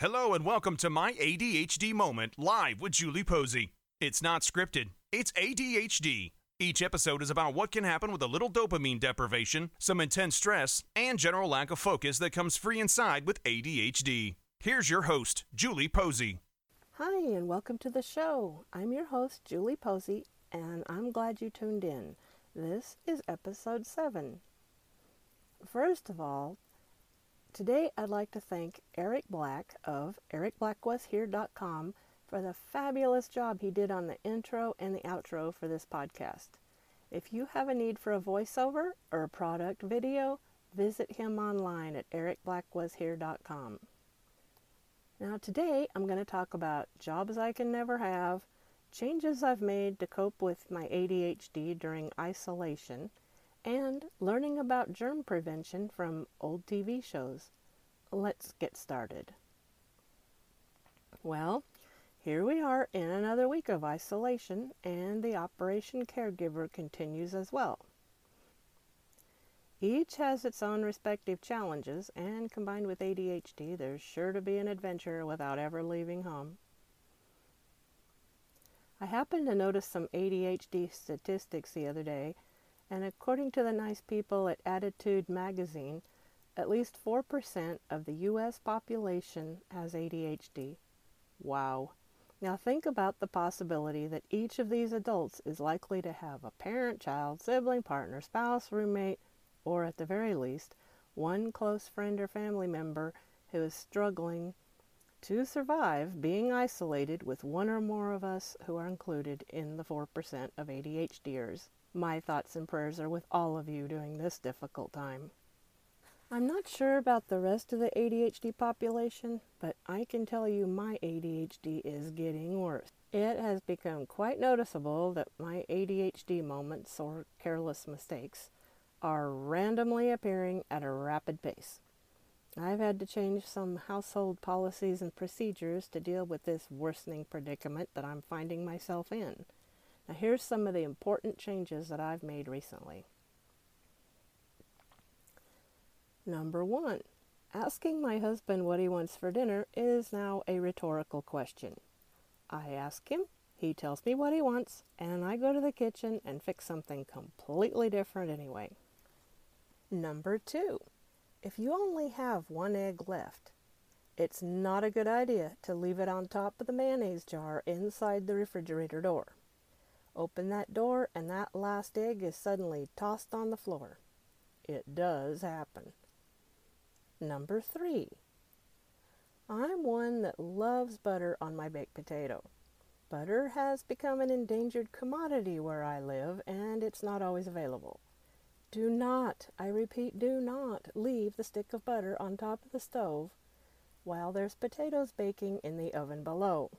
Hello and welcome to my ADHD moment live with Julie Posey. It's not scripted, it's ADHD. Each episode is about what can happen with a little dopamine deprivation, some intense stress, and general lack of focus that comes free inside with ADHD. Here's your host, Julie Posey. Hi, and welcome to the show. I'm your host, Julie Posey, and I'm glad you tuned in. This is episode 7. First of all, today I'd like to thank Eric Black of ericblackwashere.com for the fabulous job he did on the intro and the outro for this podcast. If you have a need for a voiceover or a product video, visit him online at ericblackwashere.com. Now, today I'm going to talk about jobs I can never have, changes I've made to cope with my ADHD during isolation, and learning about germ prevention from old TV shows. Let's get started. Well, here we are in another week of isolation, and the Operation Caregiver continues as well. Each has its own respective challenges, and combined with ADHD, there's sure to be an adventure without ever leaving home. I happened to notice some ADHD statistics the other day, and according to the nice people at ADDitude Magazine, at least 4% of the U.S. population has ADHD. Wow. Now think about the possibility that each of these adults is likely to have a parent, child, sibling, partner, spouse, roommate, or at the very least, one close friend or family member who is struggling to survive being isolated with one or more of us who are included in the 4% of ADHDers. My thoughts and prayers are with all of you during this difficult time. I'm not sure about the rest of the ADHD population, but I can tell you my ADHD is getting worse. It has become quite noticeable that my ADHD moments or careless mistakes are randomly appearing at a rapid pace. I've had to change some household policies and procedures to deal with this worsening predicament that I'm finding myself in. Now, here's some of the important changes that I've made recently. Number one, asking my husband what he wants for dinner is now a rhetorical question. I ask him, he tells me what he wants, and I go to the kitchen and fix something completely different anyway. Number two, if you only have one egg left, it's not a good idea to leave it on top of the mayonnaise jar inside the refrigerator door. Open that door, and that last egg is suddenly tossed on the floor. It does happen. Number three, I'm one that loves butter on my baked potato. Butter has become an endangered commodity where I live, and it's not always available. Do not, I repeat, do not leave the stick of butter on top of the stove while there's potatoes baking in the oven below.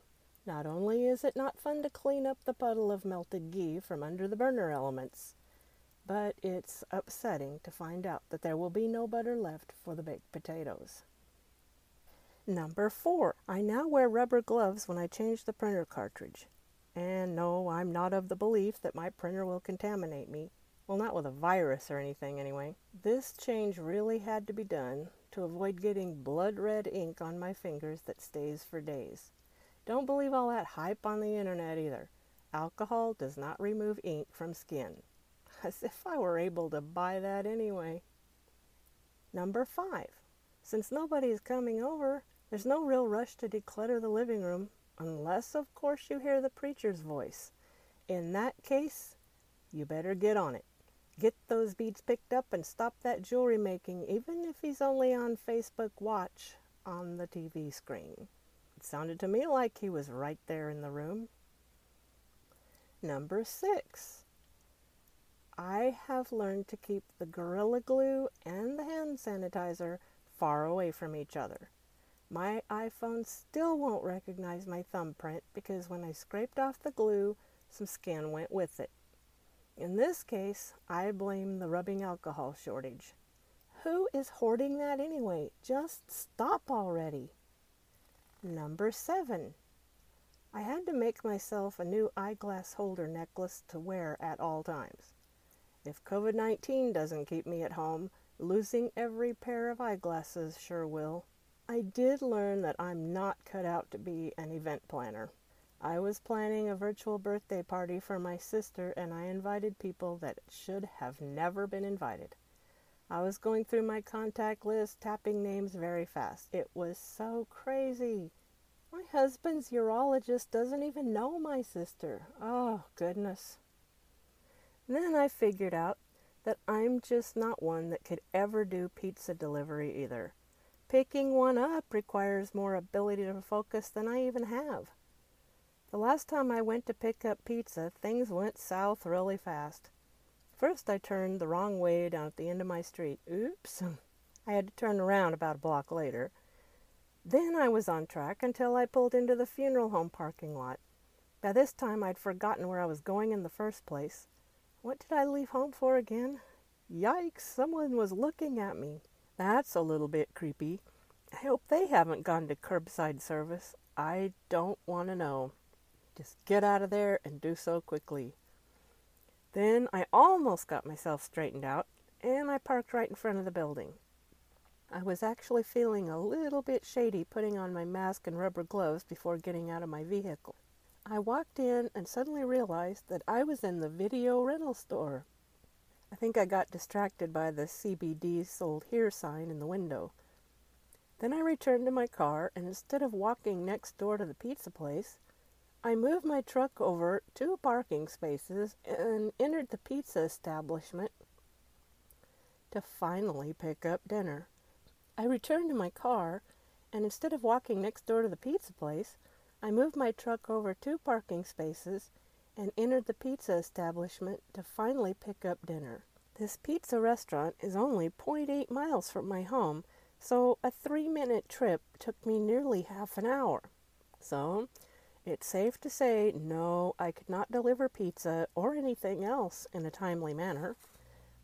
Not only is it not fun to clean up the puddle of melted ghee from under the burner elements, but it's upsetting to find out that there will be no butter left for the baked potatoes. Number four, I now wear rubber gloves when I change the printer cartridge. And no, I'm not of the belief that my printer will contaminate me. Well, not with a virus or anything, anyway. This change really had to be done to avoid getting blood red ink on my fingers that stays for days. Don't believe all that hype on the internet either. Alcohol does not remove ink from skin. As if I were able to buy that anyway. Number five. Since nobody is coming over, there's no real rush to declutter the living room, unless, of course, you hear the preacher's voice. In that case, you better get on it. Get those beads picked up and stop that jewelry making, even if he's only on Facebook Watch on the TV screen. It sounded to me like he was right there in the room. Number six. I have learned to keep the Gorilla Glue and the hand sanitizer far away from each other. My iPhone still won't recognize my thumbprint because when I scraped off the glue, some skin went with it. In this case, I blame the rubbing alcohol shortage. Who is hoarding that anyway? Just stop already. Number seven. I had to make myself a new eyeglass holder necklace to wear at all times. If COVID 19 doesn't keep me at home, losing every pair of eyeglasses sure will. I did learn that I'm not cut out to be an event planner. I was planning a virtual birthday party for my sister, and I invited people that should have never been invited. I was going through my contact list, tapping names very fast. It was so crazy. My husband's urologist doesn't even know my sister. Oh, goodness. Then I figured out that I'm just not one that could ever do pizza delivery either. Picking one up requires more ability to focus than I even have. The last time I went to pick up pizza, things went south really fast. First, I turned the wrong way down at the end of my street. Oops. I had to turn around about a block later. Then I was on track until I pulled into the funeral home parking lot. By this time, I'd forgotten where I was going in the first place. What did I leave home for again? Yikes, someone was looking at me. That's a little bit creepy. I hope they haven't gone to curbside service. I don't want to know. Just get out of there and do so quickly. Then I almost got myself straightened out, and I parked right in front of the building. I was actually feeling a little bit shady putting on my mask and rubber gloves before getting out of my vehicle. I walked in and suddenly realized that I was in the video rental store. I think I got distracted by the CBD sold here sign in the window. Then I returned to my car, and instead of walking next door to the pizza place, I moved my truck over two parking spaces and entered the pizza establishment to finally pick up dinner. I returned to my car, and instead of walking next door to the pizza place, I moved my truck over two parking spaces and entered the pizza establishment to finally pick up dinner. This pizza restaurant is only 0.8 miles from my home, so a three minute trip took me nearly half an hour. So, it's safe to say, no, I could not deliver pizza or anything else in a timely manner.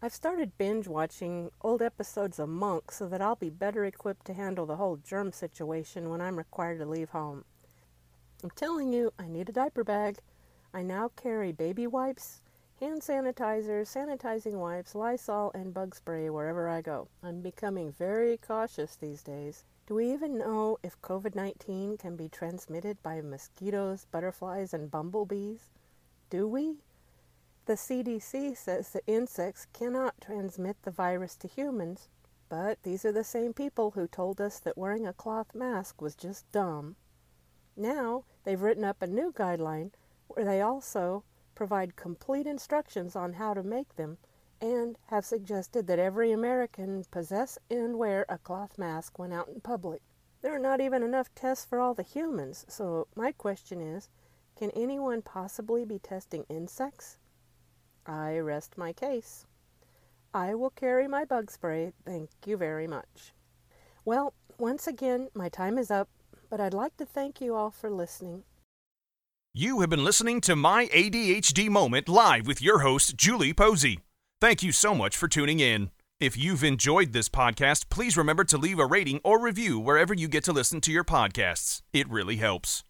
I've started binge watching old episodes of Monk so that I'll be better equipped to handle the whole germ situation when I'm required to leave home. I'm telling you, I need a diaper bag. I now carry baby wipes, hand sanitizer, sanitizing wipes, Lysol, and bug spray wherever I go. I'm becoming very cautious these days. Do we even know if COVID 19 can be transmitted by mosquitoes, butterflies, and bumblebees? Do we? The CDC says that insects cannot transmit the virus to humans, but these are the same people who told us that wearing a cloth mask was just dumb. Now they've written up a new guideline where they also provide complete instructions on how to make them and have suggested that every American possess and wear a cloth mask when out in public. There are not even enough tests for all the humans, so my question is can anyone possibly be testing insects? I rest my case. I will carry my bug spray, thank you very much. Well, once again, my time is up but I'd like to thank you all for listening. You have been listening to My ADHD Moment live with your host, Julie Posey. Thank you so much for tuning in. If you've enjoyed this podcast, please remember to leave a rating or review wherever you get to listen to your podcasts. It really helps.